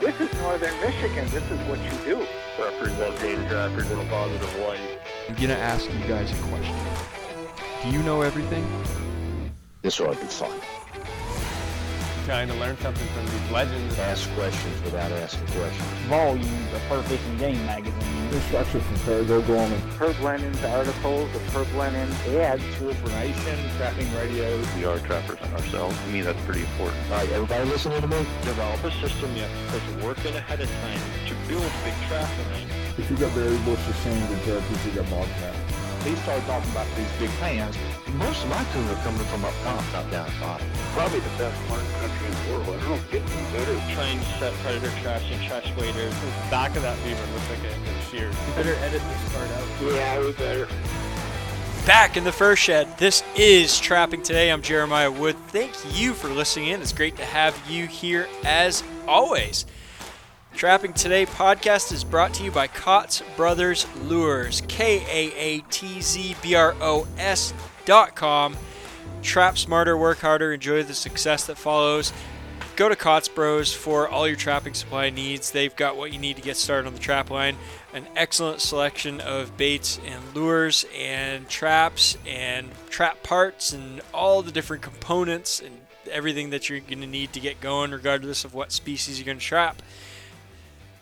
This is northern Michigan. This is what you do. Representing trappers in a positive light. I'm gonna ask you guys a question. Do you know everything? This ought to be fun. Trying to learn something from these legends. Ask questions without asking questions. Volumes of Fur Fishing Game magazine. Instruction from Parago Gorman. Herb Lenon's articles, the Herb Lenon ads. Information, trapping radios. We are trappers ourselves. To me, that's pretty important. All right, everybody listening to me? Develop a system you have to put work in ahead of time to build big trap lines. If you got variables, berry bushes, sand, and turkeys, you got bobcat. He started talking about these big fans. Most of my tuna are coming from up top, not down bottom. Probably the best marten country in the world. I don't get any better. Trying to set predator traps and trash waders. The back of that beaver looks like it was sheared. You better edit this part out. Yeah, we better. Back in the fur shed. This is Trapping Today. I'm Jeremiah Wood. Thank you for listening in. It's great to have you here as always. Trapping Today podcast is brought to you by Kaatz Brothers Lures. K A A T Z B R O S dot com. Trap smarter, work harder, enjoy the success that follows. Go to Kaatz Bros for all your trapping supply needs. They've got what you need to get started on the trap line. An excellent selection of baits and lures and traps and trap parts and all the different components and everything that you're going to need to get going, regardless of what species you're going to trap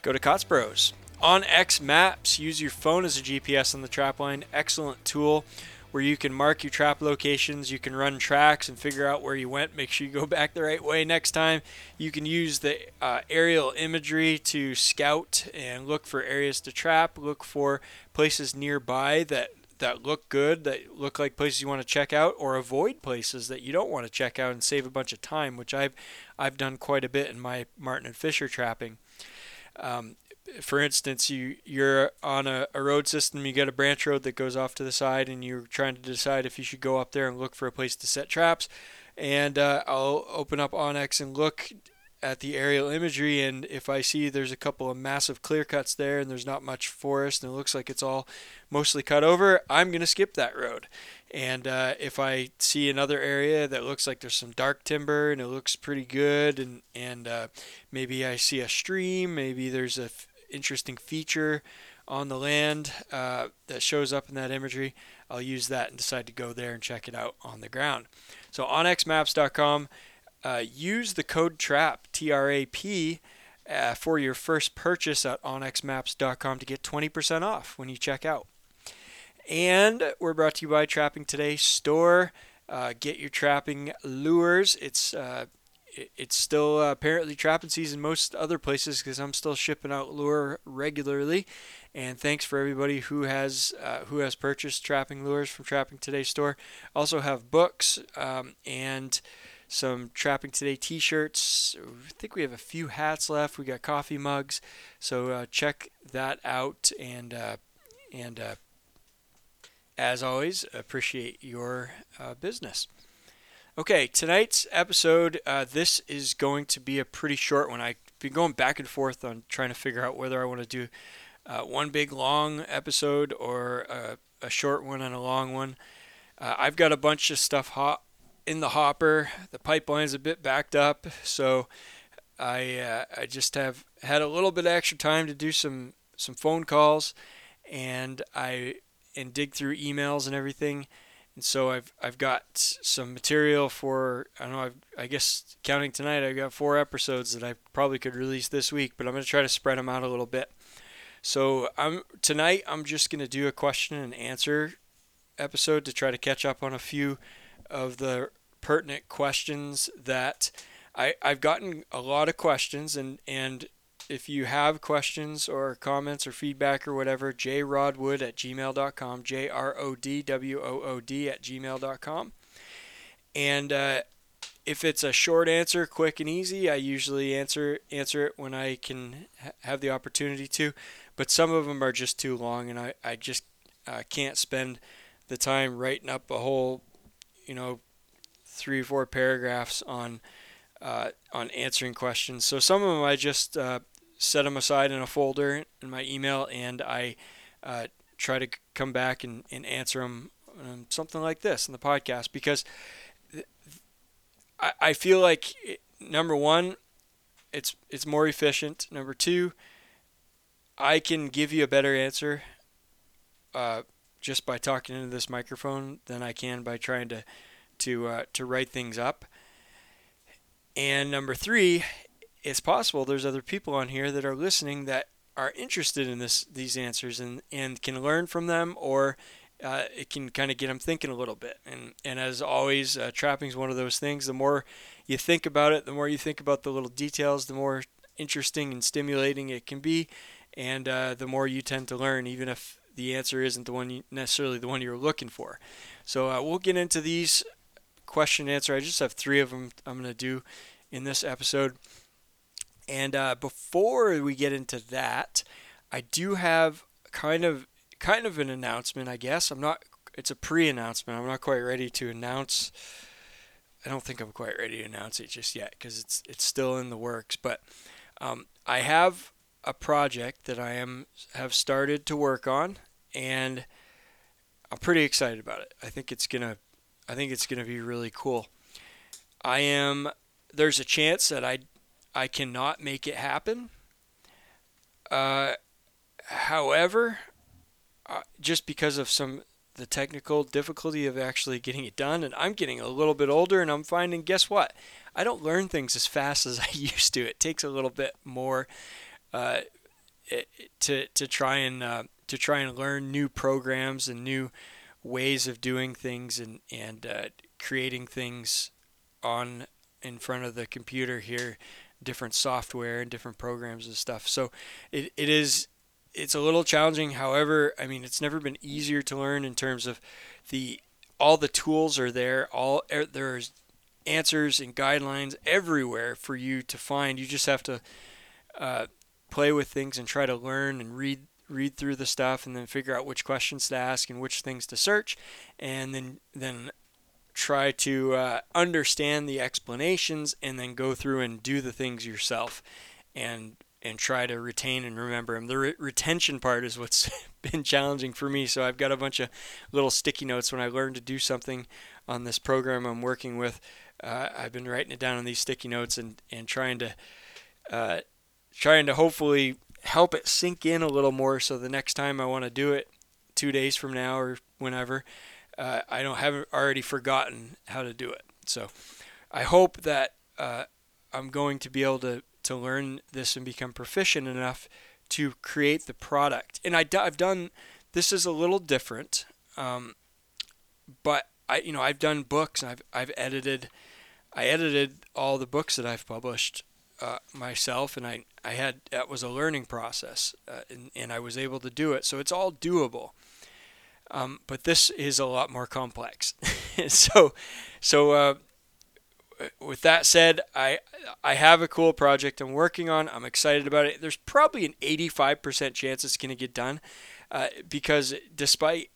go to Kaatz Bros. onX Maps, use your phone as a GPS on the trap line. Excellent tool where you can mark your trap locations, you can run tracks and figure out where you went. Make sure you go back the right way next time. You can use the uh, aerial imagery to scout and look for areas to trap, look for places nearby that that look good, that look like places you want to check out, or avoid places that you don't want to check out and save a bunch of time, which I've I've done quite a bit in my Marten and Fisher trapping. Um, for instance, you you're on a, a road system, you got a branch road that goes off to the side, and you're trying to decide if you should go up there and look for a place to set traps. And uh, I'll open up onX and look at the aerial imagery, and if I see there's a couple of massive clear cuts there, and there's not much forest, and it looks like it's all mostly cut over, I'm gonna skip that road. And uh, if I see another area that looks like there's some dark timber and it looks pretty good, and and uh, maybe I see a stream, maybe there's a f- interesting feature on the land uh, that shows up in that imagery, I'll use that and decide to go there and check it out on the ground. So onxmaps.com, uh, use the code TRAP T R A P. Uh, for your first purchase at onxmaps.com to get 20% off when you check out. And we're brought to you by Trapping Today Store. Uh, get your trapping lures. It's uh, it's still uh, apparently trapping season most other places because I'm still shipping out lure regularly. And thanks for everybody who has uh, who has purchased trapping lures from Trapping Today Store. Also have books um, and some Trapping Today T-shirts. I think we have a few hats left. We got coffee mugs, so uh, check that out and uh, and uh, as always, appreciate your uh, business. Okay, tonight's episode, uh, this is going to be a pretty short one. I've been going back and forth on trying to figure out whether I want to do uh, one big long episode or a, a, short one and a long one. Uh, I've got a bunch of stuff hot in the hopper. The pipeline's a bit backed up, so I uh, I just have had a little bit extra time to do some some phone calls, and I and dig through emails and everything. And so I've I've got some material for I don't know I've, I guess counting tonight I've got four episodes that I probably could release this week, but I'm to try to spread them out a little bit. So I'm tonight I'm just to do a question and answer episode to try to catch up on a few of the pertinent questions that I I've gotten a lot of questions and and if you have questions or comments or feedback or whatever, jrodwood at gmail.com, J R O D W O O D at gmail.com. And uh, if it's a short answer, quick and easy, I usually answer answer it when I can ha- have the opportunity to. But some of them are just too long, and I I just uh, can't spend the time writing up a whole, you know, three or four paragraphs on uh, on answering questions. So some of them I just uh, set them aside in a folder in my email, and I uh, try to come back and, and answer them um, something like this in the podcast because I, I feel like it, number one, it's it's more efficient. Number two, I can give you a better answer uh, just by talking into this microphone than I can by trying to to uh, to write things up. And number three, it's possible there's other people on here that are listening that are interested in this these answers and, and can learn from them or uh, it can kind of get them thinking a little bit. And and as always, uh, trapping is one of those things. The more you think about it, the more you think about the little details, the more interesting and stimulating it can be, and uh, the more you tend to learn, even if the answer isn't the one you, necessarily the one you're looking for. So uh, we'll get into these question and answer. I just have three of them I'm going to do in this episode. And uh, before we get into that, I do have kind of kind of an announcement, I guess. I'm not. It's a pre-announcement. I'm not quite ready to announce. I don't think I'm quite ready to announce it just yet because it's it's still in the works. But um, I have a project that I am have started to work on, and I'm pretty excited about it. I think it's gonna I think it's gonna be really cool. I am. There's a chance that I I cannot make it happen. Uh, however, uh, just because of some the technical difficulty of actually getting it done, and I'm getting a little bit older, and I'm finding guess what? I don't learn things as fast as I used to. It takes a little bit more uh, to to try and uh, to try and learn new programs and new ways of doing things and and uh, creating things on in front of the computer here different software and different programs and stuff. So it, it is it's a little challenging. However, I mean it's never been easier to learn in terms of the all the tools are there. All er, there's answers and guidelines everywhere for you to find. You just have to uh, play with things and try to learn and read read through the stuff and then figure out which questions to ask and which things to search and then then try to uh, understand the explanations and then go through and do the things yourself and and try to retain and remember them. The re- retention part is what's been challenging for me. So I've got a bunch of little sticky notes when I learn to do something on this program I'm working with. Uh, I've been writing it down on these sticky notes and, and trying to uh, trying to hopefully help it sink in a little more. So the next time I want to do it, two days from now or whenever, uh, I don't haven't already forgotten how to do it. So I hope that uh, I'm going to be able to to learn this and become proficient enough to create the product. And I, have done this is a little different, um, but I you know I've done books. I've I've edited I edited all the books that I've published uh, myself, and I I had that was a learning process, uh, and, and I was able to do it. So it's all doable. Um, but this is a lot more complex. so, so uh, with that said, I I have a cool project I'm working on. I'm excited about it. There's probably an 85% chance it's going to get done, uh, because despite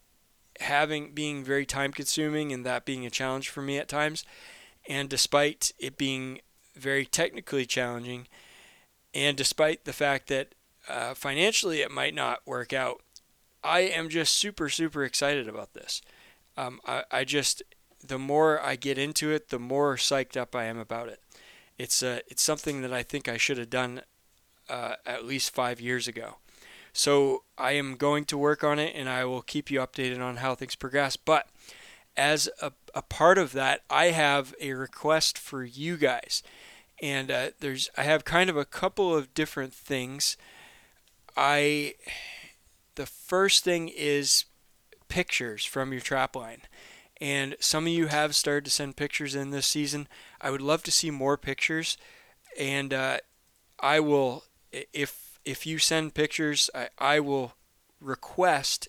having being very time consuming and that being a challenge for me at times, and despite it being very technically challenging, and despite the fact that uh, financially it might not work out, I am just super, super excited about this. Um, I, I just, the more I get into it, the more psyched up I am about it. It's, uh, it's something that I think I should have done uh, at least five years ago. So I am going to work on it and I will keep you updated on how things progress. But as a, a part of that, I have a request for you guys. And uh, there's I have kind of a couple of different things. I the first thing is pictures from your trap line. And some of you have started to send pictures in this season. I would love to see more pictures. And uh, I will, if if you send pictures, I, I will request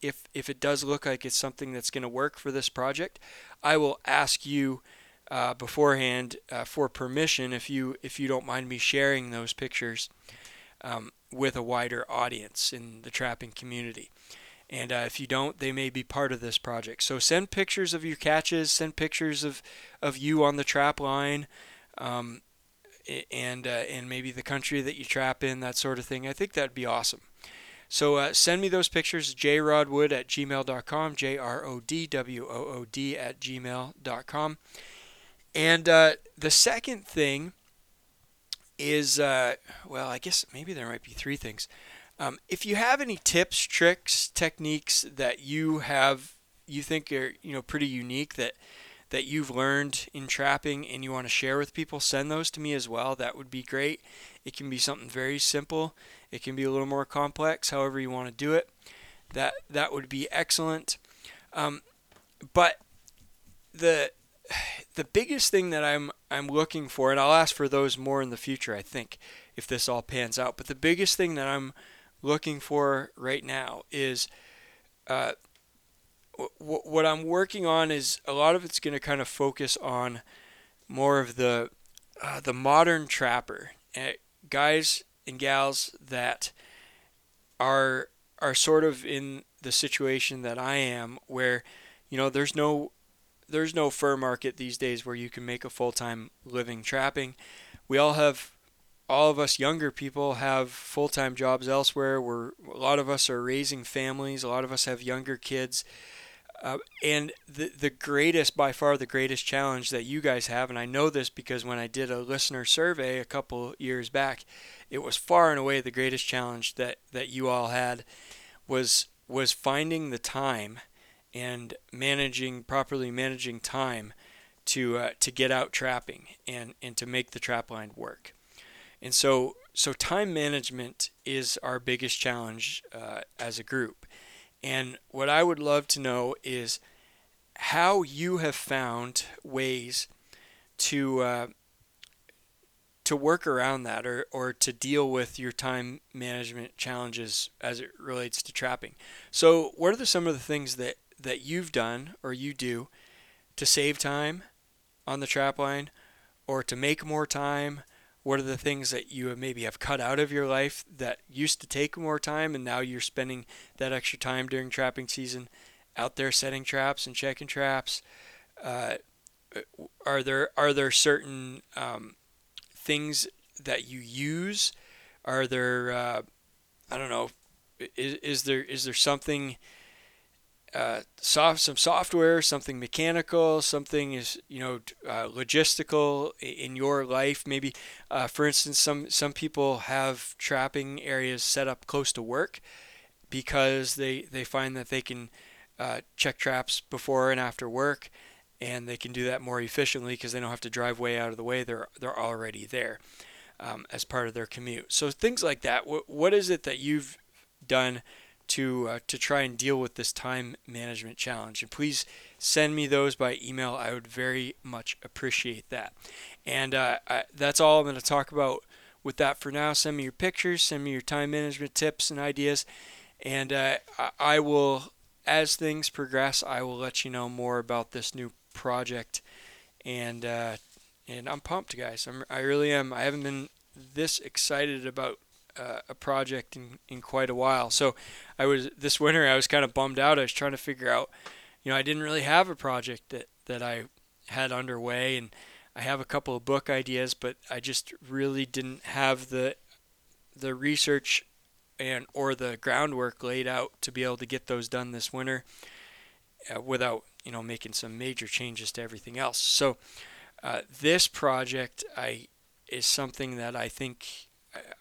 if if it does look like it's something that's going to work for this project, I will ask you uh, beforehand uh, for permission if you if you don't mind me sharing those pictures um, with a wider audience in the trapping community. And uh, if you don't, they may be part of this project. So send pictures of your catches, send pictures of, of you on the trap line, um, and uh, and maybe the country that you trap in, that sort of thing. I think that'd be awesome. So uh, send me those pictures, jrodwood at gmail.com, J R O D W O O D at gmail.com. And uh, the second thing is, uh, well, I guess maybe there might be three things. Um, if you have any tips, tricks, techniques that you have, you think are you know pretty unique that that you've learned in trapping and you want to share with people, send those to me as well. That would be great. It can be something very simple. It can be a little more complex, however you want to do it. That that would be excellent. Um, but the the biggest thing that I'm I'm looking for, and I'll ask for those more in the future, I think, if this all pans out. But the biggest thing that I'm looking for right now is uh, w- what I'm working on is a lot of it's going to kind of focus on more of the uh, the modern trapper, uh, guys and gals that are are sort of in the situation that I am, where you know there's no there's no fur market these days where you can make a full time living trapping. We all have all of us younger people have full-time jobs elsewhere. We're a lot of us are raising families. A lot of us have younger kids. Uh, and the the greatest, by far, the greatest challenge that you guys have, and I know this because when I did a listener survey a couple years back, it was far and away the greatest challenge that that you all had was was finding the time and managing properly managing time to uh, to get out trapping and and to make the trap line work. And so, so time management is our biggest challenge uh, as a group. And what I would love to know is how you have found ways to uh, to work around that or, or to deal with your time management challenges as it relates to trapping. So, what are the, some of the things that, that you've done or you do to save time on the trap line or to make more time what are the things that you maybe have cut out of your life that used to take more time and now you're spending that extra time during trapping season out there setting traps and checking traps? Uh, are there are there certain um, things that you use? Are there uh, I don't know. Is, is there is there something uh, soft some software, something mechanical, something is you know uh, logistical in your life. Maybe, uh, for instance, some some people have trapping areas set up close to work because they they find that they can uh, check traps before and after work, and they can do that more efficiently because they don't have to drive way out of the way. They're they're already there um, as part of their commute. So things like that. What what is it that you've done? To uh, to try and deal with this time management challenge. And please send me those by email. I would very much appreciate that. And uh, I, that's all I'm going to talk about with that for now. Send me your pictures, send me your time management tips and ideas, and uh, I will, as things progress, I will let you know more about this new project. And uh, and I'm pumped, guys. I'm, I really am. I haven't been this excited about uh, a project in, in quite a while. So I was this winter I was kind of bummed out. I was trying to figure out, you know, I didn't really have a project that that I had underway, and I have a couple of book ideas, but I just really didn't have the the research and or the groundwork laid out to be able to get those done this winter uh, without you know making some major changes to everything else. So uh, this project I is something that I think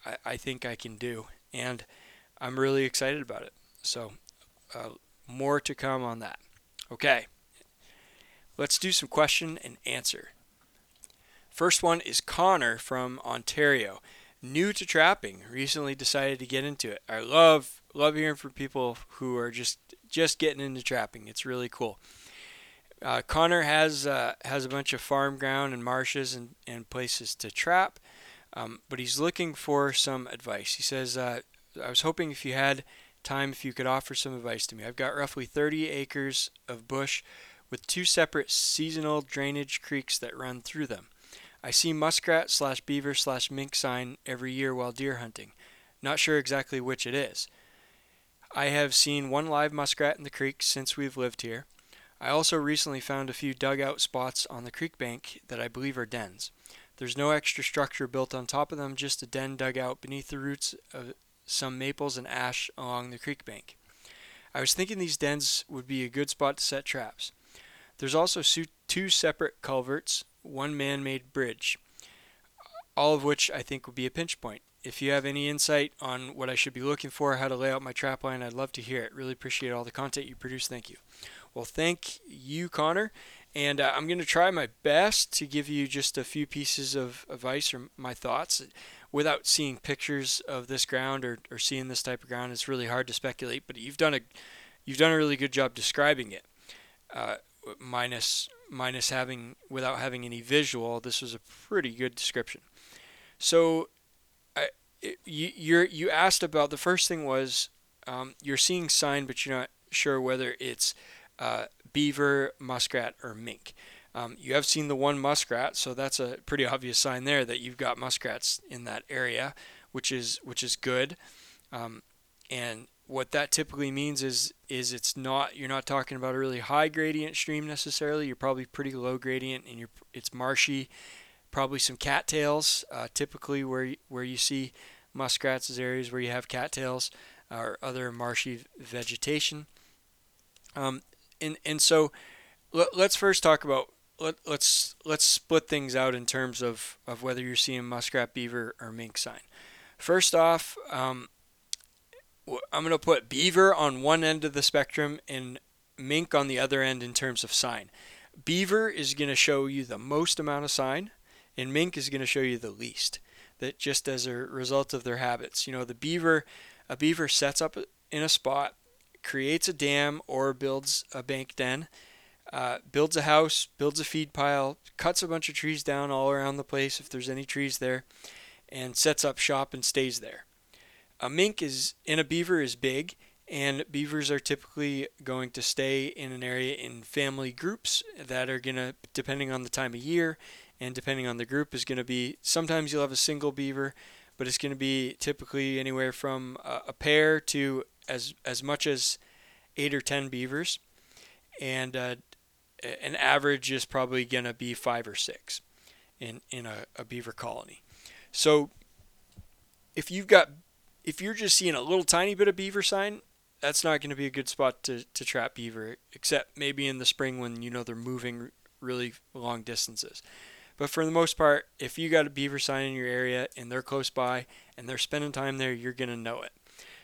I, I think I can do, and I'm really excited about it. So, uh, more to come on that. Okay, let's do some question and answer. First one is Connor from Ontario, new to trapping, recently decided to get into it. I love love hearing from people who are just just getting into trapping. It's really cool. Uh, Connor has uh, has a bunch of farm ground and marshes and, and places to trap. Um, but he's looking for some advice. He says, uh, I was hoping if you had time, if you could offer some advice to me. I've got roughly 30 acres of bush with two separate seasonal drainage creeks that run through them. I see muskrat slash beaver slash mink sign every year while deer hunting. Not sure exactly which it is. I have seen one live muskrat in the creek since we've lived here. I also recently found a few dugout spots on the creek bank that I believe are dens. There's no extra structure built on top of them, just a den dug out beneath the roots of some maples and ash along the creek bank. I was thinking these dens would be a good spot to set traps. There's also two separate culverts, one man made bridge, all of which I think would be a pinch point. If you have any insight on what I should be looking for, how to lay out my trap line, I'd love to hear it. Really appreciate all the content you produce. Thank you. Well, thank you, Connor. And uh, I'm going to try my best to give you just a few pieces of advice or my thoughts. Without seeing pictures of this ground or, or seeing this type of ground, it's really hard to speculate. But you've done a you've done a really good job describing it. Uh, minus minus having without having any visual, this was a pretty good description. So, I, you you you asked about the first thing was um, you're seeing sign, but you're not sure whether it's uh, beaver, muskrat, or mink. Um, you have seen the one muskrat, so that's a pretty obvious sign there that you've got muskrats in that area, which is which is good. Um, and what that typically means is is it's not you're not talking about a really high gradient stream necessarily. You're probably pretty low gradient, and you're it's marshy. Probably some cattails. Uh, typically, where where you see muskrats is areas where you have cattails or other marshy vegetation. Um, and and so let, us first talk about let, let's let's split things out in terms of, of whether you're seeing muskrat, beaver, or mink sign. First off, um, I'm going to put beaver on one end of the spectrum and mink on the other end in terms of sign. Beaver is going to show you the most amount of sign, and mink is going to show you the least. That just as a result of their habits. You know, the beaver, a beaver sets up in a spot creates a dam or builds a bank den, uh, builds a house, builds a feed pile, cuts a bunch of trees down all around the place if there's any trees there, and sets up shop and stays there. A mink is in a beaver is big, and beavers are typically going to stay in an area in family groups that are going to, depending on the time of year and depending on the group, is going to be sometimes you'll have a single beaver, but it's going to be typically anywhere from a, a pair to as as much as eight or ten beavers, and uh, an average is probably going to be five or six in in a, a beaver colony. So if you've got if you're just seeing a little tiny bit of beaver sign, that's not going to be a good spot to, to trap beaver, except maybe in the spring when you know they're moving really long distances. But for the most part, if you got a beaver sign in your area and they're close by and they're spending time there, you're going to know it.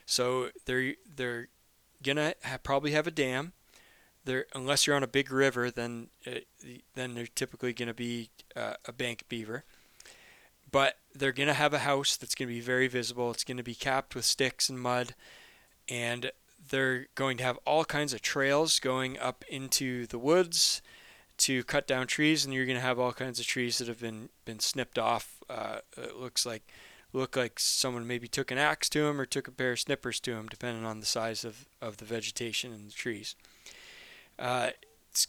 So they're they're gonna have, probably have a dam. They're, unless you're on a big river, then uh, then they're typically to be uh, a bank beaver. But they're to have a house that's to be very visible. It's to be capped with sticks and mud, and they're going to have all kinds of trails going up into the woods to cut down trees, and you're going to have all kinds of trees that have been been snipped off. Uh, it looks like look like someone maybe took an axe to him or took a pair of snippers to him, depending on the size of, of the vegetation and the trees. Uh,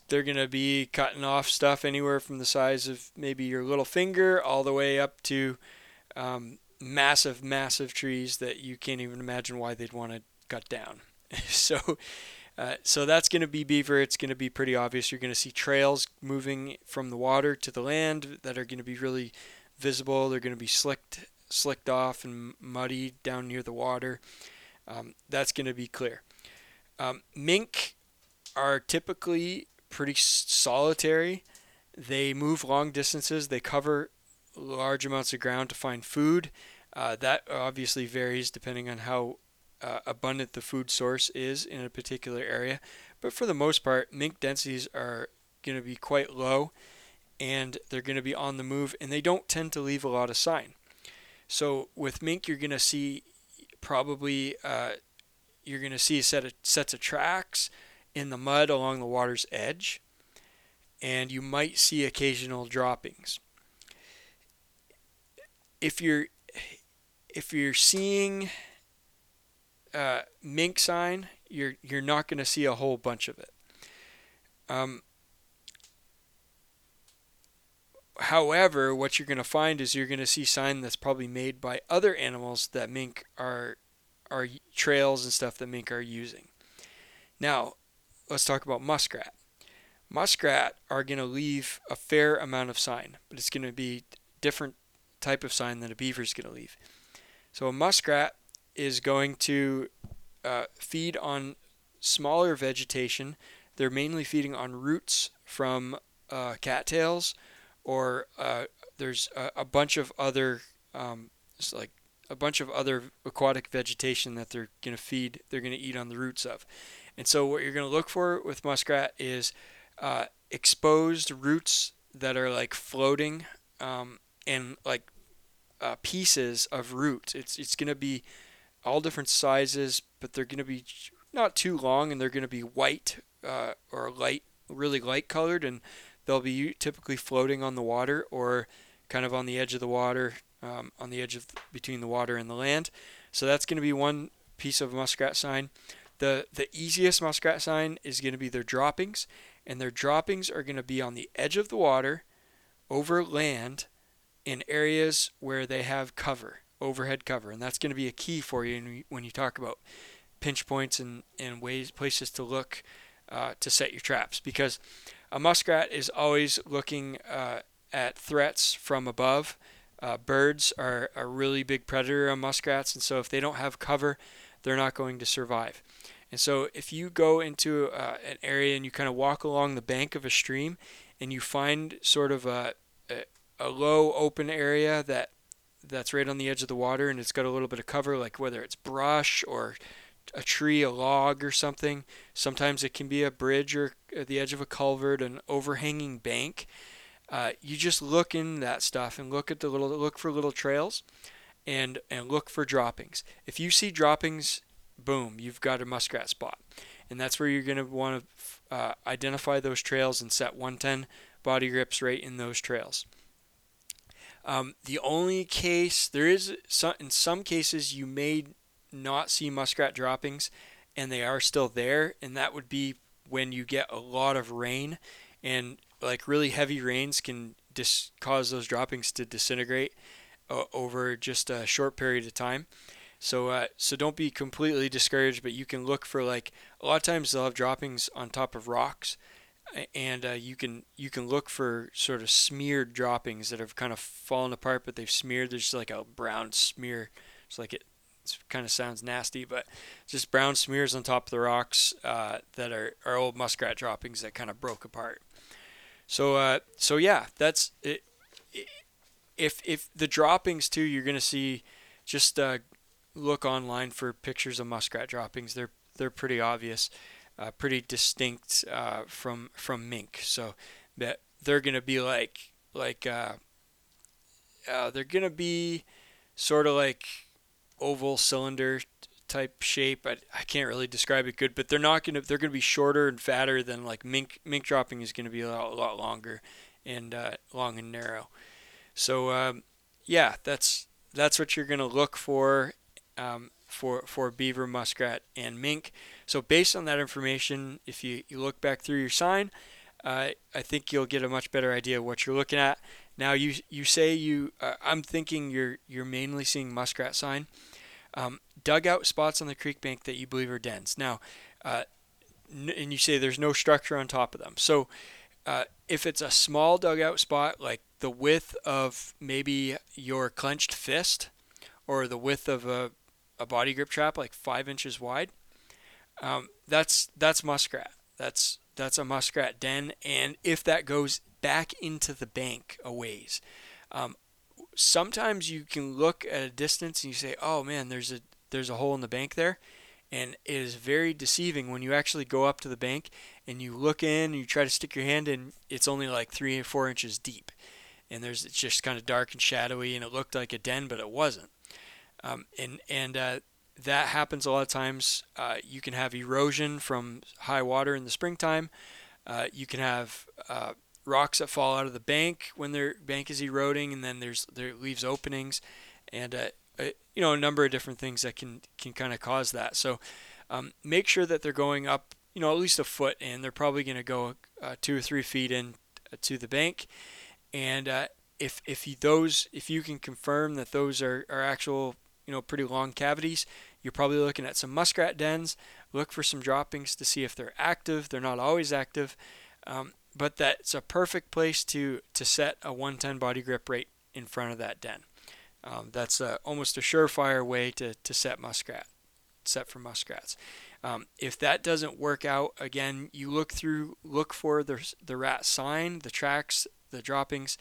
they're going to be cutting off stuff anywhere from the size of maybe your little finger all the way up to um, massive, massive trees that you can't even imagine why they'd want to cut down. so, uh, so that's going to be beaver. It's going to be pretty obvious. You're going to see trails moving from the water to the land that are going to be really visible. They're going to be slicked slicked off and muddy down near the water. Um, that's going to be clear. Um, mink are typically pretty solitary. They move long distances. They cover large amounts of ground to find food. Uh, that obviously varies depending on how uh, abundant the food source is in a particular area. But for the most part, mink densities are going to be quite low and they're going to be on the move and they don't tend to leave a lot of sign. So with mink, you're going to see probably uh, you're going to see a set of sets of tracks in the mud along the water's edge, and you might see occasional droppings. If you're if you're seeing uh, mink sign, you're you're not going to see a whole bunch of it. Um, however, what you're going to find is you're going to see sign that's probably made by other animals that mink are are trails and stuff that mink are using. Now, let's talk about muskrat. Muskrat are going to leave a fair amount of sign, but it's going to be different type of sign than a beaver is going to leave. So a muskrat is going to uh, feed on smaller vegetation. They're mainly feeding on roots from uh, cattails, or uh, there's a, a, bunch of other, um, like a bunch of other aquatic vegetation that they're going to feed. They're going to eat on the roots of. And so what you're going to look for with muskrat is uh, exposed roots that are like floating um, and like uh, pieces of roots. It's it's going to be all different sizes, but they're going to be not too long, and they're going to be white uh, or light, really light colored, and they'll be typically floating on the water or kind of on the edge of the water, um, on the edge of between the water and the land. So that's going to be one piece of muskrat sign. The the easiest muskrat sign is going to be their droppings, and their droppings are going to be on the edge of the water, over land, in areas where they have cover, overhead cover, and that's going to be a key for you when you talk about pinch points and, and ways places to look uh, to set your traps because a muskrat is always looking uh, at threats from above. Uh, birds are a really big predator on muskrats, and so if they don't have cover, they're not going to survive. And so if you go into uh, an area and you kind of walk along the bank of a stream and you find sort of a, a, a low open area that that's right on the edge of the water and it's got a little bit of cover like whether it's brush or a tree, a log or something. Sometimes it can be a bridge or at the edge of a culvert, an overhanging bank. Uh, you just look in that stuff and look at the little look for little trails and and look for droppings. If you see droppings, boom, you've got a muskrat spot. And that's where you're going to want to uh, identify those trails and set 110 body grips right in those trails. Um, the only case there is some, in some cases you may not see muskrat droppings and they are still there and that would be when you get a lot of rain and like really heavy rains can dis- cause those droppings to disintegrate uh, over just a short period of time. So uh, so don't be completely discouraged, but you can look for like a lot of times they'll have droppings on top of rocks and uh, you can you can look for sort of smeared droppings that have kind of fallen apart, but they've smeared. There's like a brown smear. It's like it kind of sounds nasty, but just brown smears on top of the rocks uh, that are, are old muskrat droppings that kind of broke apart. So uh, so yeah, that's it, If if the droppings too, you're gonna see. Just uh, look online for pictures of muskrat droppings. They're they're pretty obvious uh, pretty distinct uh, from from mink. So that they're gonna be like like uh, uh they're gonna be sort of like oval cylinder type shape. I, I can't really describe it good, but they're not gonna they're gonna be shorter and fatter than like mink. Mink dropping is gonna be a lot, a lot longer and uh, long and narrow. So um, yeah, that's that's what you're gonna look for um, for for beaver, muskrat, and mink. So based on that information, if you, you look back through your sign, uh, I think you'll get a much better idea of what you're looking at. Now you you say you uh, I'm thinking you're you're mainly seeing muskrat sign, um, dugout spots on the creek bank that you believe are dens. Now, uh, n- and you say there's no structure on top of them. So uh, if it's a small dugout spot, like the width of maybe your clenched fist, or the width of a, a body grip trap, like five inches wide, um, that's that's muskrat. That's that's a muskrat den, and if that goes back into the bank a ways, um, sometimes you can look at a distance and you say, "Oh man, there's a there's a hole in the bank there," and it is very deceiving when you actually go up to the bank and you look in and you try to stick your hand in. It's only like three or four inches deep, and there's it's just kind of dark and shadowy, and it looked like a den, but it wasn't. Um, and and uh, that happens a lot of times. Uh, you can have erosion from high water in the springtime. Uh, you can have uh, rocks that fall out of the bank when their bank is eroding, and then there's there leaves openings, and uh, uh, you know a number of different things that can can kind of cause that. So um, make sure that they're going up, you know, at least a foot, and they're probably going to go uh, two or three feet in to the bank. and uh, if if you, those if you can confirm that those are, are actual you know pretty long cavities, you're probably looking at some muskrat dens. Look for some droppings to see if they're active. They're not always active, um, but that's a perfect place to to set a 110 body grip right in front of that den. Um, that's a, almost a surefire way to, to set muskrat, set for muskrats. Um, if that doesn't work out, again, you look through, look for the, the rat sign, the tracks, the droppings,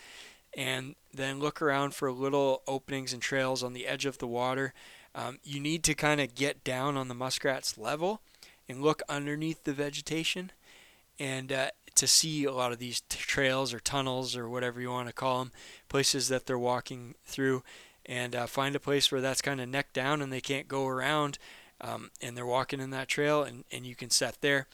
and then look around for little openings and trails on the edge of the water. Um, you need to kind of get down on the muskrat's level and look underneath the vegetation and uh, to see a lot of these t- trails or tunnels or whatever you want to call them, places that they're walking through, and uh, find a place where that's kind of neck down and they can't go around, um, and they're walking in that trail, and, and you can set there.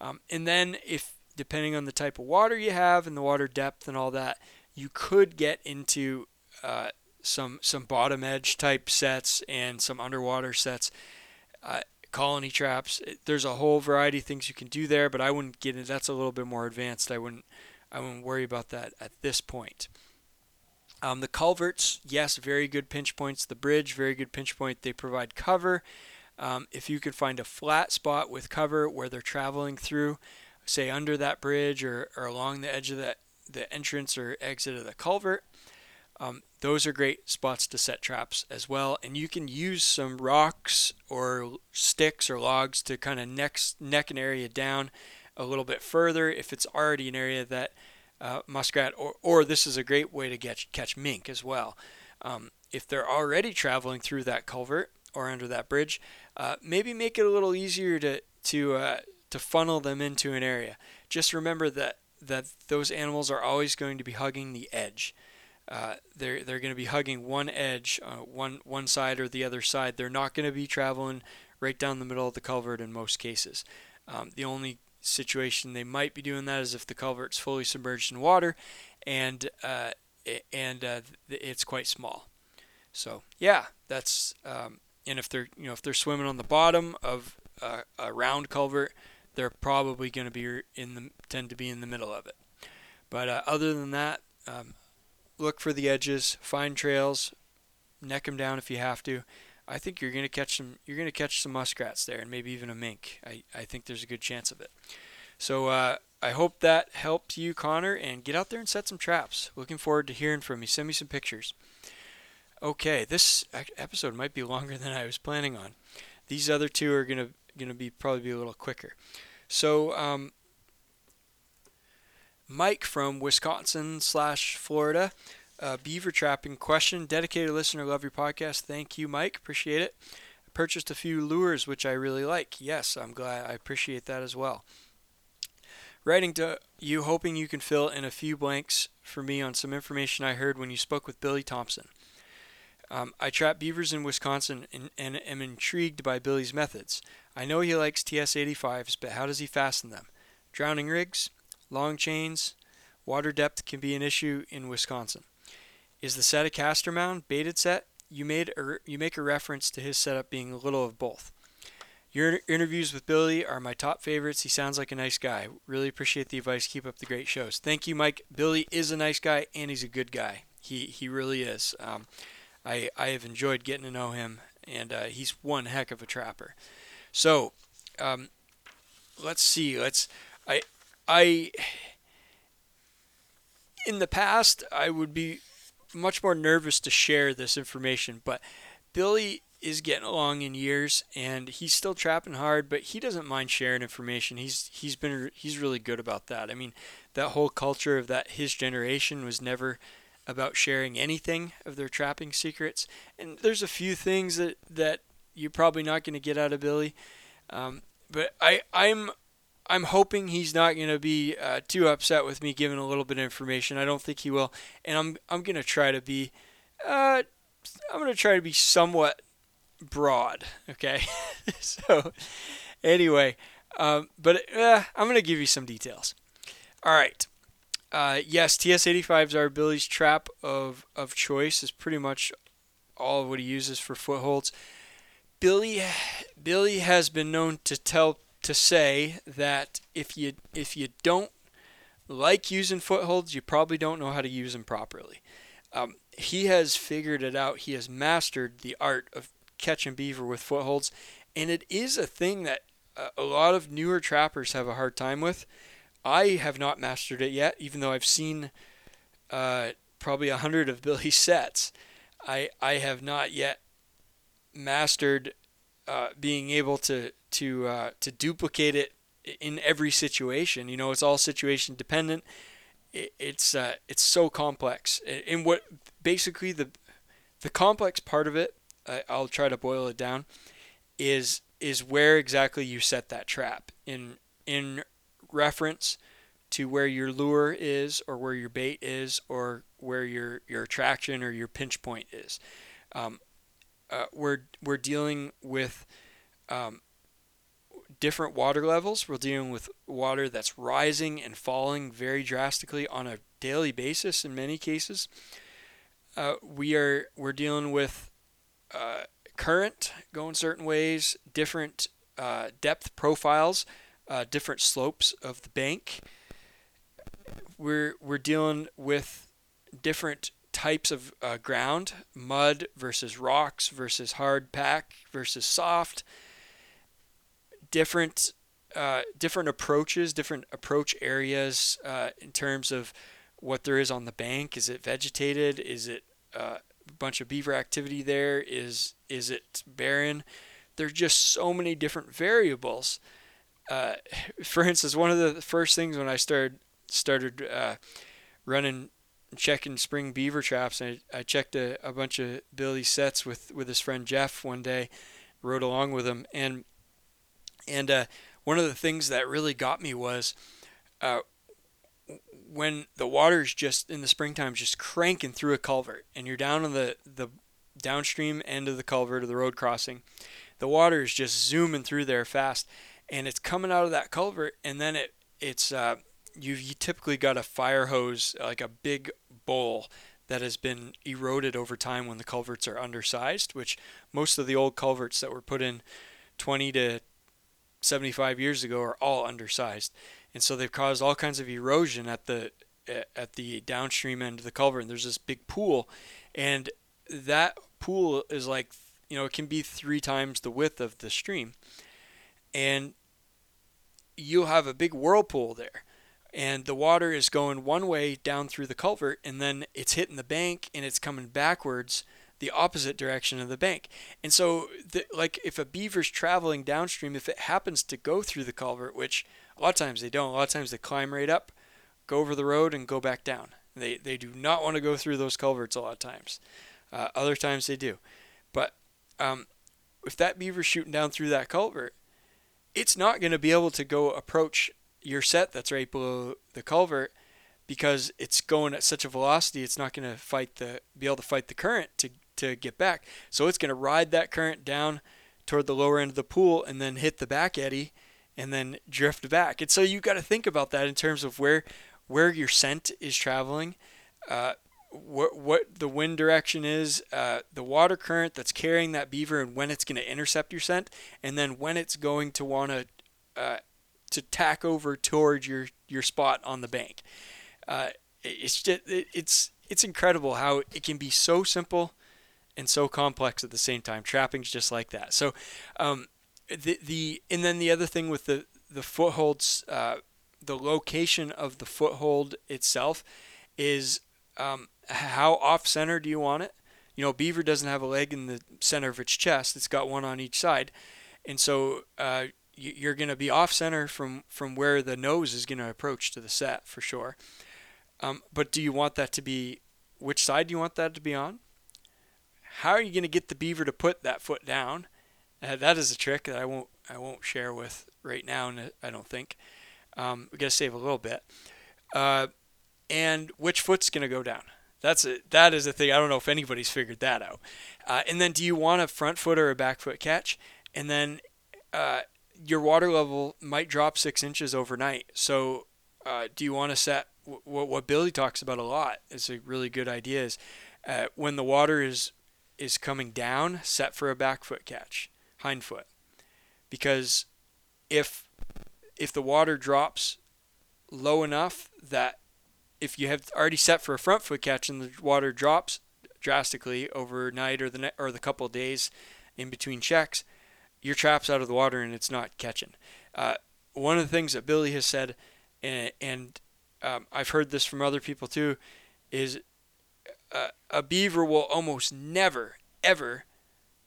Um, and then, if depending on the type of water you have and the water depth and all that, you could get into uh, some some bottom edge type sets and some underwater sets. Uh, colony traps. There's a whole variety of things you can do there, but I wouldn't get it. That's a little bit more advanced. I wouldn't I wouldn't worry about that at this point. Um, the culverts, yes, very good pinch points. The bridge, very good pinch point. They provide cover. Um, if you can find a flat spot with cover where they're traveling through, say under that bridge or, or along the edge of that the entrance or exit of the culvert, um, those are great spots to set traps as well. And you can use some rocks or sticks or logs to kind of neck, neck an area down a little bit further if it's already an area that uh, muskrat, or, or this is a great way to get, catch mink as well. Um, if they're already traveling through that culvert or under that bridge, uh, maybe make it a little easier to to uh, to funnel them into an area. Just remember that that those animals are always going to be hugging the edge. Uh, they're they're going to be hugging one edge, uh, one one side or the other side. They're not going to be traveling right down the middle of the culvert in most cases. Um, the only situation they might be doing that is if the culvert's fully submerged in water, and uh, and uh, it's quite small. So yeah, that's um, and if they're you know if they're swimming on the bottom of a round culvert, they're probably going to be in the tend to be in the middle of it. But uh, other than that, um, look for the edges, find trails, neck them down if you have to. I think you're going to catch some. You're going to catch some muskrats there, and maybe even a mink. I, I think there's a good chance of it. So uh, I hope that helped you, Connor, and get out there and set some traps. Looking forward to hearing from you. Send me some pictures. Okay, this episode might be longer than I was planning on. These other two are gonna gonna be probably be a little quicker. So um, Mike from Wisconsin slash Florida. Uh, beaver trapping question. Dedicated listener, love your podcast. Thank you, Mike. Appreciate it. I purchased a few lures, which I really like. Yes, I'm glad. I appreciate that as well. Writing to you, hoping you can fill in a few blanks for me on some information I heard when you spoke with Billy Thompson. Um, I trap beavers in Wisconsin and, and am intrigued by Billy's methods. I know he likes TS 85s, but how does he fasten them? Drowning rigs? Long chains, water depth can be an issue in Wisconsin. Is the set a castor mound baited set? You made a, you make a reference to his setup being a little of both. Your interviews with Billy are my top favorites. He sounds like a nice guy. Really appreciate the advice. Keep up the great shows. Thank you, Mike. Billy is a nice guy and he's a good guy. He he really is. Um, I I have enjoyed getting to know him, and uh, he's one heck of a trapper. So, um, let's see. Let's I I in the past I would be much more nervous to share this information, but Billy is getting along in years and he's still trapping hard, but he doesn't mind sharing information. He's he's been he's really good about that. I mean, that whole culture of that his generation was never about sharing anything of their trapping secrets. And there's a few things that that you're probably not going to get out of Billy. Um, but I I'm I'm hoping he's not going to be uh, too upset with me giving a little bit of information. I don't think he will, and I'm I'm going to try to be, uh, I'm going to try to be somewhat broad. Okay, so anyway, um, but uh, I'm going to give you some details. All right. Uh, yes, TS85 is our Billy's trap of, of choice. Is pretty much all of what he uses for footholds. Billy Billy has been known to tell to say that if you if you don't like using footholds, you probably don't know how to use them properly. Um, he has figured it out. He has mastered the art of catching beaver with footholds, and it is a thing that uh, a lot of newer trappers have a hard time with. I have not mastered it yet, even though I've seen uh, probably a hundred of Billy's sets. I I have not yet mastered uh, being able to to uh, to duplicate it in every situation. You know, it's all situation dependent. It, it's uh, it's so complex, and what basically the the complex part of it, I, I'll try to boil it down, is is where exactly you set that trap in in reference to where your lure is or where your bait is or where your your attraction or your pinch point is. Um, uh, we're we're dealing with um, different water levels. We're dealing with water that's rising and falling very drastically on a daily basis in many cases. Uh, we are we're dealing with uh, current going certain ways, different uh, depth profiles, uh, different slopes of the bank. We're we're dealing with different types of uh, ground mud versus rocks versus hard pack versus soft different uh, different approaches different approach areas uh, in terms of what there is on the bank. Is it vegetated? Is it uh, a bunch of beaver activity there? Is is it barren? There's just so many different variables. Uh, for instance one of the first things when I started started uh, running checking spring beaver traps. I, I checked a, a bunch of Billy's sets with, with his friend Jeff one day, rode along with him, and and uh, one of the things that really got me was uh, when the water's just in the springtime just cranking through a culvert, and you're down on the the downstream end of the culvert or the road crossing, the water is just zooming through there fast, and it's coming out of that culvert, and then it it's uh, you you typically got a fire hose like a big bowl that has been eroded over time when the culverts are undersized, which most of the old culverts that were put in 20 to 75 years ago are all undersized. And so they've caused all kinds of erosion at the at the downstream end of the culvert. And there's this big pool, and that pool is like you know it can be three times the width of the stream, and you'll have a big whirlpool there and the water is going one way down through the culvert and then it's hitting the bank and it's coming backwards the opposite direction of the bank. And so the, like if a beaver's traveling downstream if it happens to go through the culvert, which a lot of times they don't, a lot of times they climb right up, go over the road and go back down. They they do not want to go through those culverts a lot of times. Uh, other times they do. But um, if that beaver's shooting down through that culvert, it's not going to be able to go approach your set that's right below the culvert because it's going at such a velocity it's not going to fight the be able to fight the current to to get back. So it's going to ride that current down toward the lower end of the pool and then hit the back eddy and then drift back. And so you got to think about that in terms of where where your scent is traveling uh, what what the wind direction is, uh, the water current that's carrying that beaver, and when it's going to intercept your scent, and then when it's going to want to uh, to tack over towards your your spot on the bank. Uh, it's just it's it's incredible how it can be so simple and so complex at the same time. Trapping's just like that. So um, the the and then the other thing with the the footholds, uh, the location of the foothold itself is um, how off center do you want it? You know, beaver doesn't have a leg in the center of its chest; it's got one on each side, and so uh, you're going to be off center from from where the nose is going to approach to the set for sure. Um, but do you want that to be which side do you want that to be on? How are you going to get the beaver to put that foot down? Uh, that is a trick that I won't I won't share with right now. I don't think um, we got to save a little bit. Uh, and which foot's going to go down? That's a, that is a thing. I don't know if anybody's figured that out. Uh, and then, do you want a front foot or a back foot catch? And then, uh, your water level might drop six inches overnight. So, uh, do you want to set what what Billy talks about a lot? Is a really good idea. Is uh, when the water is is coming down, set for a back foot catch, hind foot, because if if the water drops low enough that if you have already set for a front foot catch and the water drops drastically overnight or the ne- or the couple days in between checks, your trap's out of the water and it's not catching. Uh, one of the things that Billy has said, and, and um, I've heard this from other people too, is uh, a beaver will almost never, ever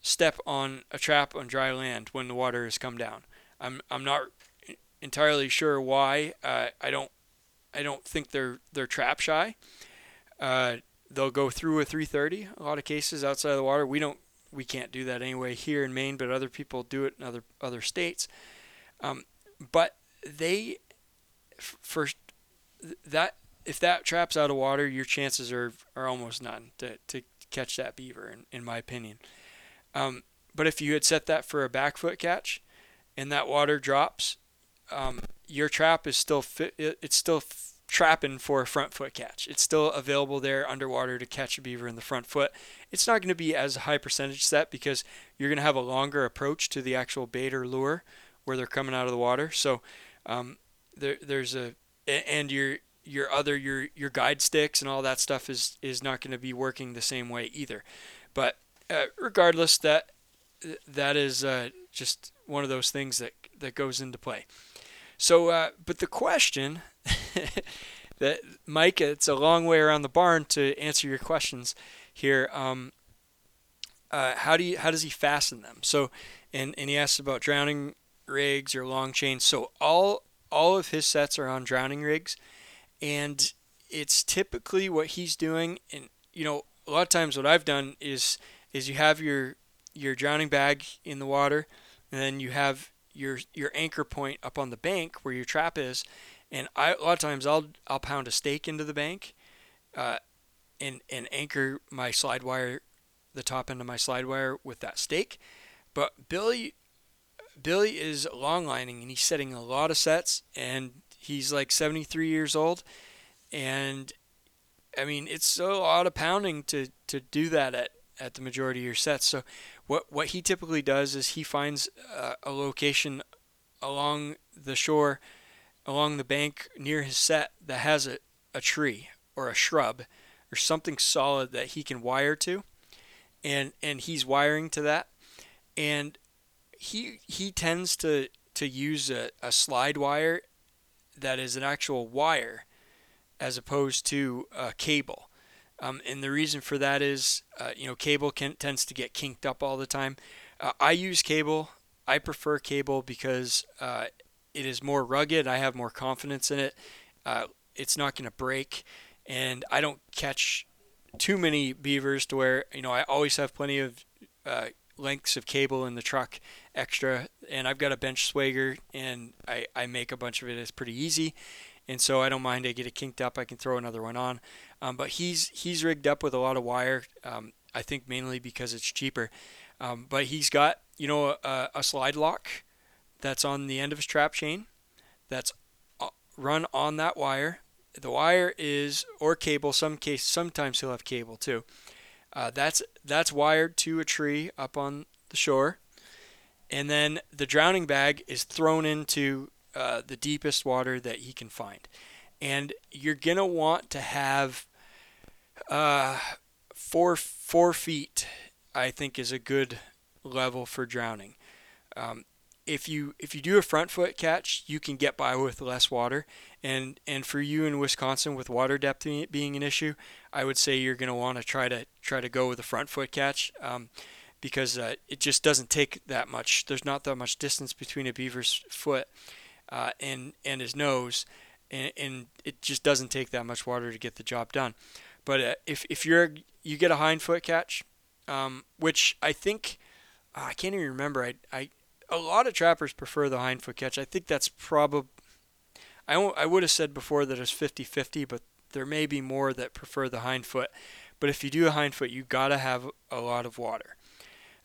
step on a trap on dry land when the water has come down. I'm I'm not entirely sure why. Uh, I don't I don't think they're they're trap shy. Uh, they'll go through a 330. A lot of cases outside of the water. We don't we can't do that anyway here in Maine, but other people do it in other other states. Um, but they first that if that trap's out of water, your chances are are almost none to to catch that beaver, in, in my opinion. Um, but if you had set that for a back foot catch, and that water drops, um, your trap is still fit, it's still trapping for a front foot catch. It's still available there underwater to catch a beaver in the front foot. It's not going to be as high percentage set because you're going to have a longer approach to the actual bait or lure where they're coming out of the water. So um, there, there's a and your your other your your guide sticks and all that stuff is is not going to be working the same way either. But uh, regardless, that that is uh, just one of those things that that goes into play. So, uh, but the question that Mike, it's a long way around the barn to answer your questions here. Um, uh, how do you how does he fasten them? So, and and he asks about drowning rigs or long chains. So all all of his sets are on drowning rigs, and it's typically what he's doing. And you know, a lot of times what I've done is is you have your your drowning bag in the water, and then you have your your anchor point up on the bank where your trap is. And I, a lot of times I'll I'll pound a stake into the bank, uh, and and anchor my slide wire, the top end of my slide wire with that stake. But Billy Billy is long lining and he's setting a lot of sets and he's like 73 years old and I mean it's a lot of pounding to to do that at at the majority of your sets. So what what he typically does is he finds uh, a location along the shore, along the bank near his set that has a, a tree or a shrub or something solid that he can wire to, and and he's wiring to that, and he he tends to to use a, a slide wire that is an actual wire as opposed to a cable. Um, and the reason for that is, uh, you know, cable can, tends to get kinked up all the time. Uh, I use cable. I prefer cable because uh, it is more rugged. I have more confidence in it. Uh, it's not going to break, and I don't catch too many beavers to where you know I always have plenty of uh, lengths of cable in the truck extra, and I've got a bench swager, and I, I make a bunch of it. It's pretty easy, and so I don't mind. I get it kinked up. I can throw another one on. Um, but he's he's rigged up with a lot of wire. Um, I think mainly because it's cheaper. Um, but he's got you know a, a, slide lock that's on the end of his trap chain, that's uh, run on that wire. The wire is or cable. Some case sometimes he'll have cable too. Uh, that's that's wired to a tree up on the shore, and then the drowning bag is thrown into uh, the deepest water that he can find. And you're gonna want to have uh, four four feet. I think is a good level for drowning. Um, if you if you do a front foot catch, you can get by with less water. And and for you in Wisconsin with water depth being an issue, I would say you're going to want to try to try to go with a front foot catch um, because uh, it just doesn't take that much. There's not that much distance between a beaver's foot uh, and and his nose, and, and, it just doesn't take that much water to get the job done. But uh, if if you're you get a hind foot catch, um, which I think I can't even remember. I I a lot of trappers prefer the hind foot catch. I think that's probably I, I would have said before that it's 50-50, but there may be more that prefer the hind foot. But if you do a hind foot, you gotta have a lot of water.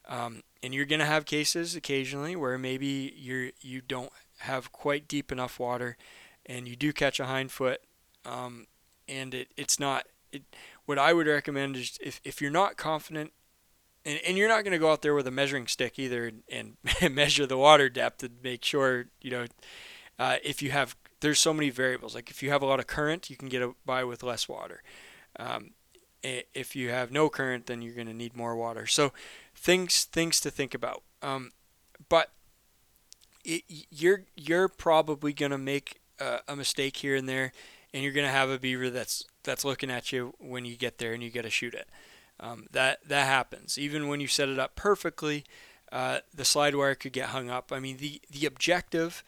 Um, and you're gonna have cases occasionally where maybe you're you don't have quite deep enough water, and you do catch a hind foot, um, and it, it's not. It, what I would recommend is if, if you're not confident and, and you're not going to go out there with a measuring stick either and, and measure the water depth and make sure you know uh, if you have there's so many variables. Like if you have a lot of current, you can get by with less water. Um, if you have no current, then you're going to need more water. So things things to think about. Um, but it, you're you're probably going to make a, a mistake here and there, and you're going to have a beaver that's that's looking at you when you get there and you got to shoot it. Um, that that happens. Even when you set it up perfectly, uh, the slide wire could get hung up. I mean, the the objective,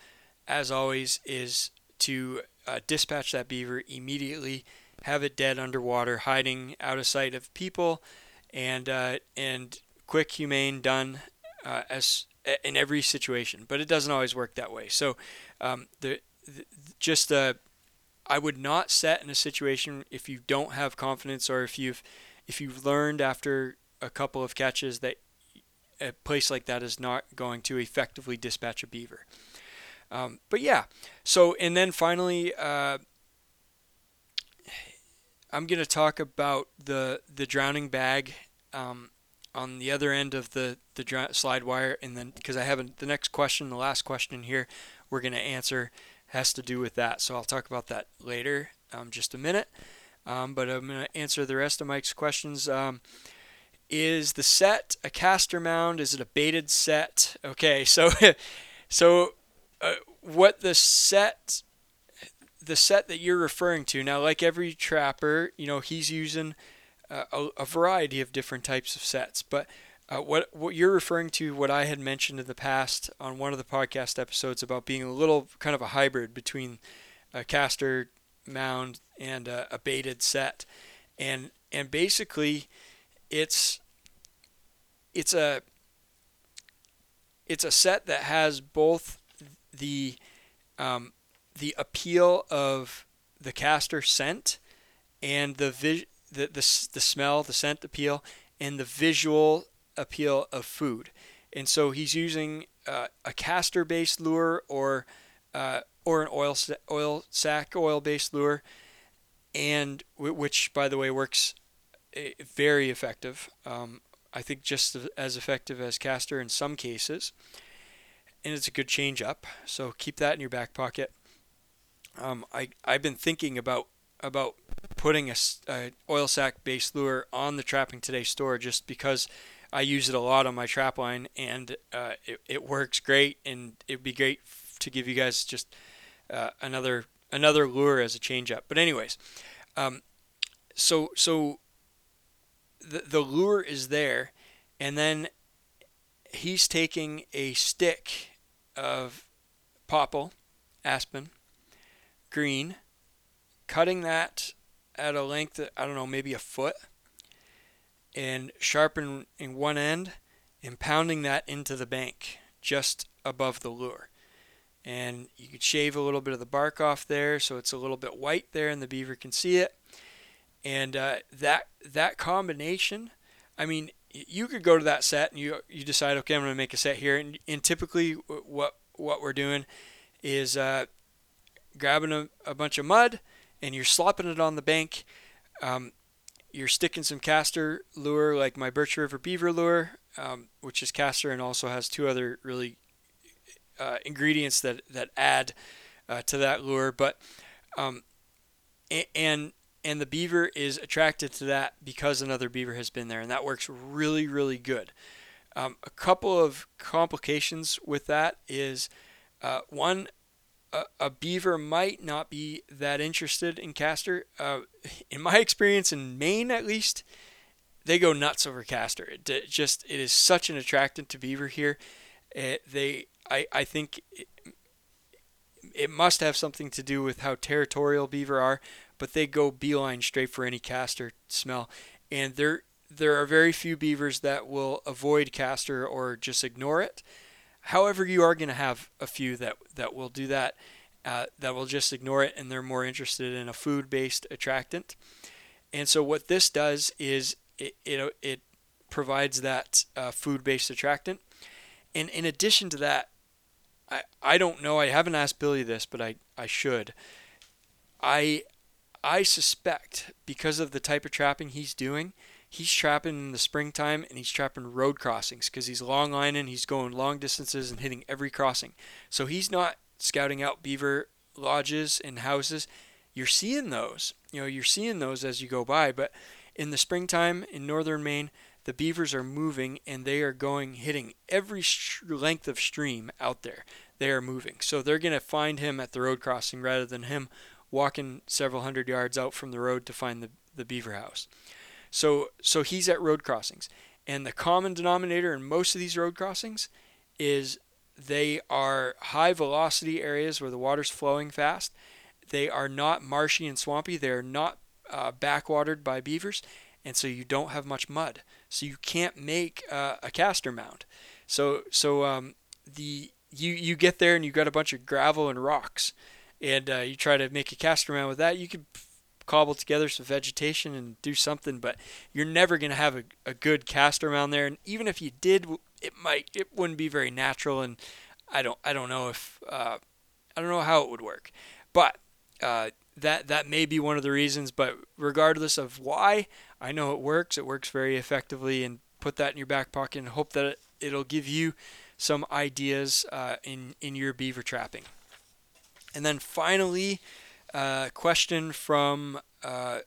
as always, is to uh, dispatch that beaver immediately, have it dead underwater, hiding out of sight of people, and uh, and quick, humane, done uh, as in every situation. But it doesn't always work that way. So um, the, the just uh, I would not set in a situation if you don't have confidence or if you've if you've learned after a couple of catches that a place like that is not going to effectively dispatch a beaver. Um, but yeah, so and then finally, uh, I'm going to talk about the the drowning bag um, on the other end of the the dr- slide wire, and then because I haven't the next question, the last question here, we're going to answer has to do with that. So I'll talk about that later, um, just a minute. Um, but I'm going to answer the rest of Mike's questions. Um, is the set a castor mound? Is it a baited set? Okay, so so uh, what the set the set that you're referring to now, like every trapper, you know, he's using uh, a, a, variety of different types of sets. But uh, what what you're referring to, what I had mentioned in the past on one of the podcast episodes about being a little kind of a hybrid between a castor mound and a, a baited set, and and basically, it's it's a it's a set that has both the um, the appeal of the castor scent and the, vis- the, the the smell, the scent appeal, and the visual appeal of food. And so he's using uh, a castor-based lure or uh, or an oil oil sac oil-based lure, and which, by the way, works eh, very effective. Um, I think just as effective as castor in some cases and it's a good change up. So keep that in your back pocket. Um, I I've been thinking about about putting a, a oil sac based lure on the Trapping Today store just because I use it a lot on my trap line and uh, it, it works great and it'd be great to give you guys just uh, another another lure as a change up. But anyways, um, so so the the lure is there, and then he's taking a stick of popple, aspen, green, cutting that at a length I don't know, maybe a foot, and sharpening one end and pounding that into the bank just above the lure. And you could shave a little bit of the bark off there so it's a little bit white there and the beaver can see it. And uh, that that combination, I mean, you could go to that set and you you decide okay I'm going to make a set here and, and typically what what we're doing is uh, grabbing a, a, bunch of mud and you're slopping it on the bank um, you're sticking some castor lure like my Birch River beaver lure um, which is castor and also has two other really uh, ingredients that that add uh, to that lure but um, and and the beaver is attracted to that because another beaver has been there, and that works really, really good. Um, a couple of complications with that is uh, one, a, a, beaver might not be that interested in castor. Uh, in my experience, in Maine at least, they go nuts over castor. It, it just it is such an attractant to beaver here. It, they, I, I think. It, it must have something to do with how territorial beaver are but they go beeline straight for any castor smell. And there there are very few beavers that will avoid castor or just ignore it. However, you are going to have a few that that will do that. Uh, that will just ignore it and they're more interested in a food-based attractant. And so what this does is it it, it provides that uh, food-based attractant. And in addition to that, I, I don't know, I haven't asked Billy this, but I, I should. I I suspect because of the type of trapping he's doing, he's trapping in the springtime and he's trapping road crossings because he's long lining, he's going long distances and hitting every crossing. So he's not scouting out beaver lodges and houses, you're seeing those. You know, you're seeing those as you go by. But in the springtime in northern Maine, the beavers are moving and they are going hitting every sh- length of stream out there. They are moving. So they're going to find him at the road crossing rather than him walking several hundred yards out from the road to find the, the beaver house. So so he's at road crossings. And the common denominator in most of these road crossings is they are high velocity areas where the water's flowing fast. They are not marshy and swampy. They are not uh, backwatered by beavers, and so you don't have much mud. So you can't make uh, a castor mound. So so um, the you you get there and you got a bunch of gravel and rocks, and uh, you try to make a castor mound with that. You could cobble together some vegetation and do something, but you're never going to have a, a good castor mound there. And even if you did, it might it wouldn't be very natural. And I don't I don't know if uh, I don't know how it would work, but uh, that that may be one of the reasons. But regardless of why, I know it works. It works very effectively, and put that in your back pocket and hope that it, it'll give you some ideas uh, in in your beaver trapping. And then finally, uh, question from uh,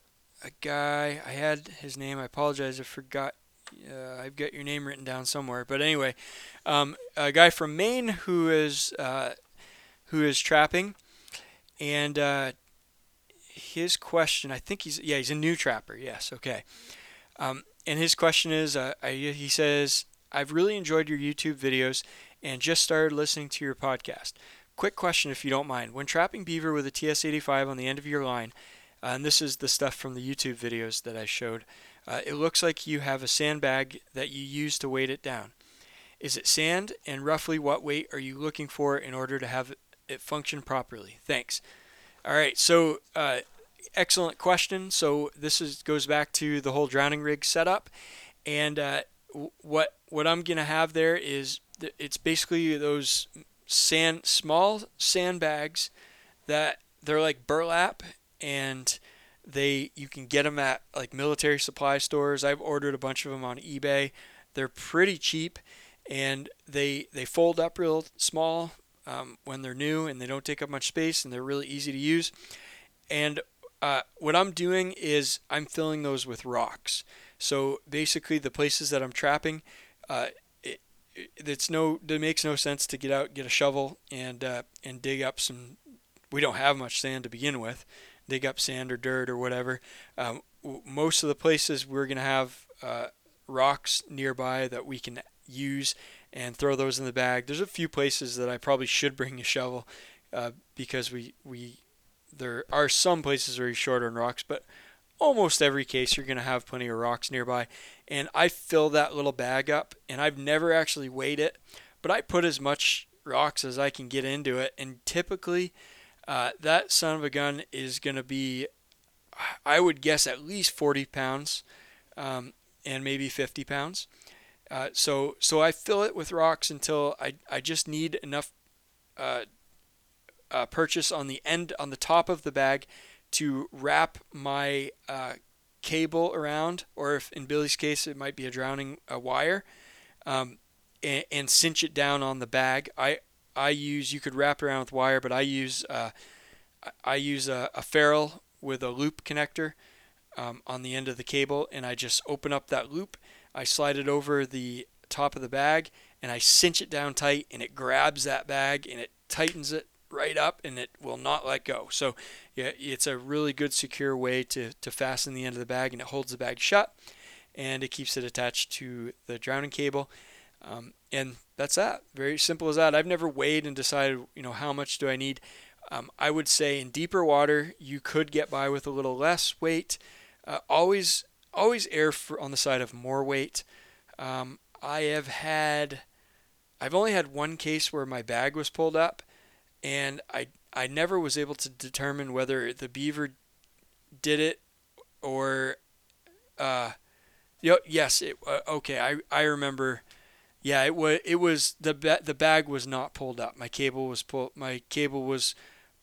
a guy. I had his name. I apologize. I forgot. Uh, I've got your name written down somewhere. But anyway, um, a guy from Maine who is uh, who is trapping, and uh, his question. I think he's yeah he's a new trapper. Yes. Okay. Um, and his question is uh, I, he says I've really enjoyed your YouTube videos and just started listening to your podcast. Quick question, if you don't mind. When trapping beaver with a TS85 on the end of your line, uh, and this is the stuff from the YouTube videos that I showed, uh, it looks like you have a sandbag that you use to weight it down. Is it sand, and roughly what weight are you looking for in order to have it function properly? Thanks. All right, so uh, excellent question. So this is goes back to the whole drowning rig setup, and uh, what what I'm gonna have there is it's basically those sand small sandbags that they're like burlap and they you can get them at like military supply stores. I've ordered a bunch of them on eBay. They're pretty cheap and they they fold up real small um, when they're new and they don't take up much space and they're really easy to use. And uh, what I'm doing is I'm filling those with rocks. So basically, the places that I'm trapping, uh, it, it's no it makes no sense to get out, get a shovel, and uh, and dig up some. We don't have much sand to begin with. Dig up sand or dirt or whatever. Um, most of the places we're gonna have uh, rocks nearby that we can use and throw those in the bag. There's a few places that I probably should bring a shovel uh, because we we there are some places where you're short on rocks, but almost every case you're going to have plenty of rocks nearby. And I fill that little bag up, and I've never actually weighed it, but I put as much rocks as I can get into it. And typically, uh, that son of a gun is going to be, I would guess, at least 40 pounds, um, and maybe 50 pounds. Uh, so so I fill it with rocks until I, I just need enough uh, uh, purchase on the end on the top of the bag to wrap my uh, cable around, or if in Billy's case it might be a drowning a wire, um, and, and, cinch it down on the bag. I I use you could wrap it around with wire, but I use uh, I use a, a ferrule with a loop connector um, on the end of the cable, and I just open up that loop I slide it over the top of the bag and I cinch it down tight and it grabs that bag and it tightens it right up and it will not let go. So yeah, it's a really good secure way to, to fasten the end of the bag and it holds the bag shut and it keeps it attached to the drowning cable. Um, and that's that. Very simple as that. I've never weighed and decided, you know, how much do I need. Um, I would say in deeper water, you could get by with a little less weight. Uh, always always err for, on the side of more weight. Um, I have had, I've only had one case where my bag was pulled up, and I I never was able to determine whether the beaver did it or, uh, yes, it uh, okay. I I remember. Yeah, it was it was the ba- the bag was not pulled up. My cable was pulled. My cable was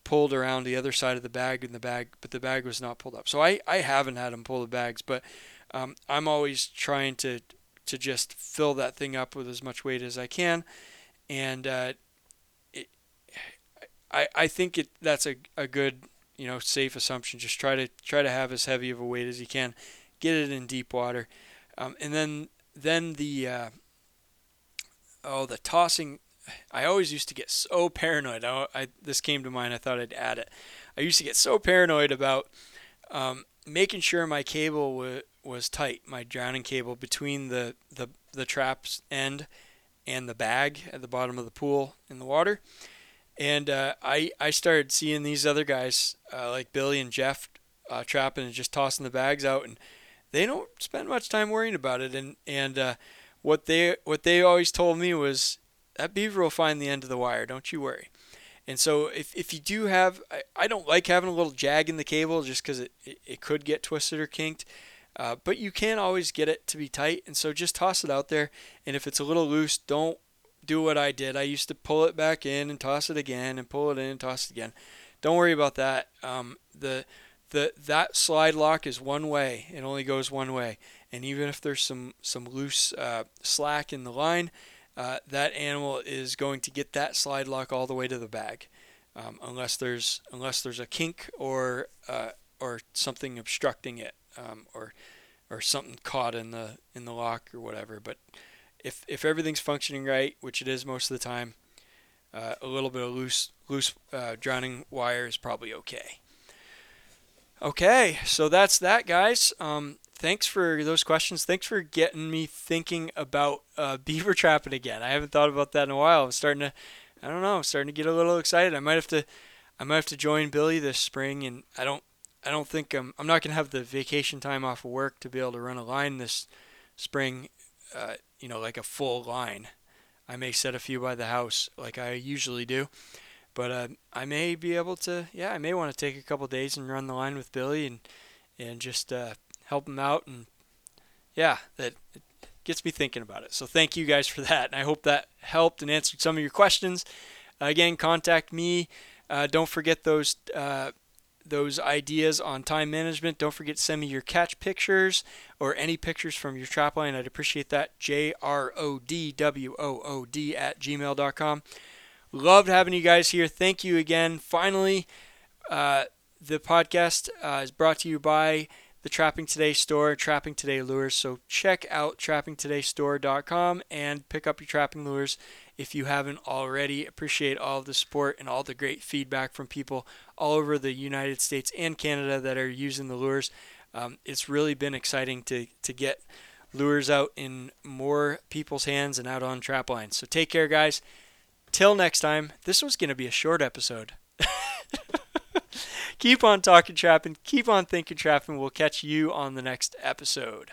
pulled around the other side of the bag in the bag, but the bag was not pulled up. So I, I haven't had them pull the bags, but um, I'm always trying to to just fill that thing up with as much weight as I can, and uh, it, I, I think it that's a, a good you know safe assumption. Just try to try to have as heavy of a weight as you can. Get it in deep water, um, and then then the uh, oh the tossing. I always used to get so paranoid. I, I this came to mind. I thought I'd add it. I used to get so paranoid about um, making sure my cable w- was tight, my drowning cable between the, the the trap's end and the bag at the bottom of the pool in the water. And uh, I I started seeing these other guys uh, like Billy and Jeff uh, trapping and just tossing the bags out, and they don't spend much time worrying about it. And and uh, what they what they always told me was that beaver will find the end of the wire. Don't you worry. And so if, if you do have, I, I don't like having a little jag in the cable just because it, it, it could get twisted or kinked. Uh, but you can always get it to be tight. And so just toss it out there. And if it's a little loose, don't do what I did. I used to pull it back in and toss it again and pull it in and toss it again. Don't worry about that. Um, the the that slide lock is one way. It only goes one way. And even if there's some some loose uh, slack in the line, uh, that animal is going to get that slide lock all the way to the bag, um, unless there's unless there's a kink or uh, or something obstructing it, um, or or something caught in the in the lock or whatever. But if if everything's functioning right, which it is most of the time, uh, a little bit of loose loose uh, drowning wire is probably okay. Okay, so that's that, guys. Um, thanks for those questions. Thanks for getting me thinking about uh, beaver trapping again. I haven't thought about that in a while. I'm starting to, I don't know, I'm starting to get a little excited. I might have to, I might have to join Billy this spring, and I don't, I don't think I'm, I'm not gonna have the vacation time off of work to be able to run a line this spring. Uh, you know, like a full line. I may set a few by the house like I usually do. But uh, I may be able to, yeah, I may want to take a couple days and run the line with Billy and and just uh, help them out. And yeah, that gets me thinking about it. So thank you guys for that. And I hope that helped and answered some of your questions. Again, contact me. Uh, don't forget those uh, those ideas on time management. Don't forget to send me your catch pictures or any pictures from your trap line. I'd appreciate that. J R O D W O O D at gmail.com. Loved having you guys here. Thank you again. Finally, uh, the podcast uh, is brought to you by the Trapping Today store, Trapping Today Lures. So check out trappingtodaystore.com and pick up your trapping lures if you haven't already. Appreciate all the support and all the great feedback from people all over the United States and Canada that are using the lures. Um, it's really been exciting to, to get lures out in more people's hands and out on trap lines. So take care, guys. Till next time, this was going to be a short episode. keep on talking trapping, keep on thinking trapping. We'll catch you on the next episode.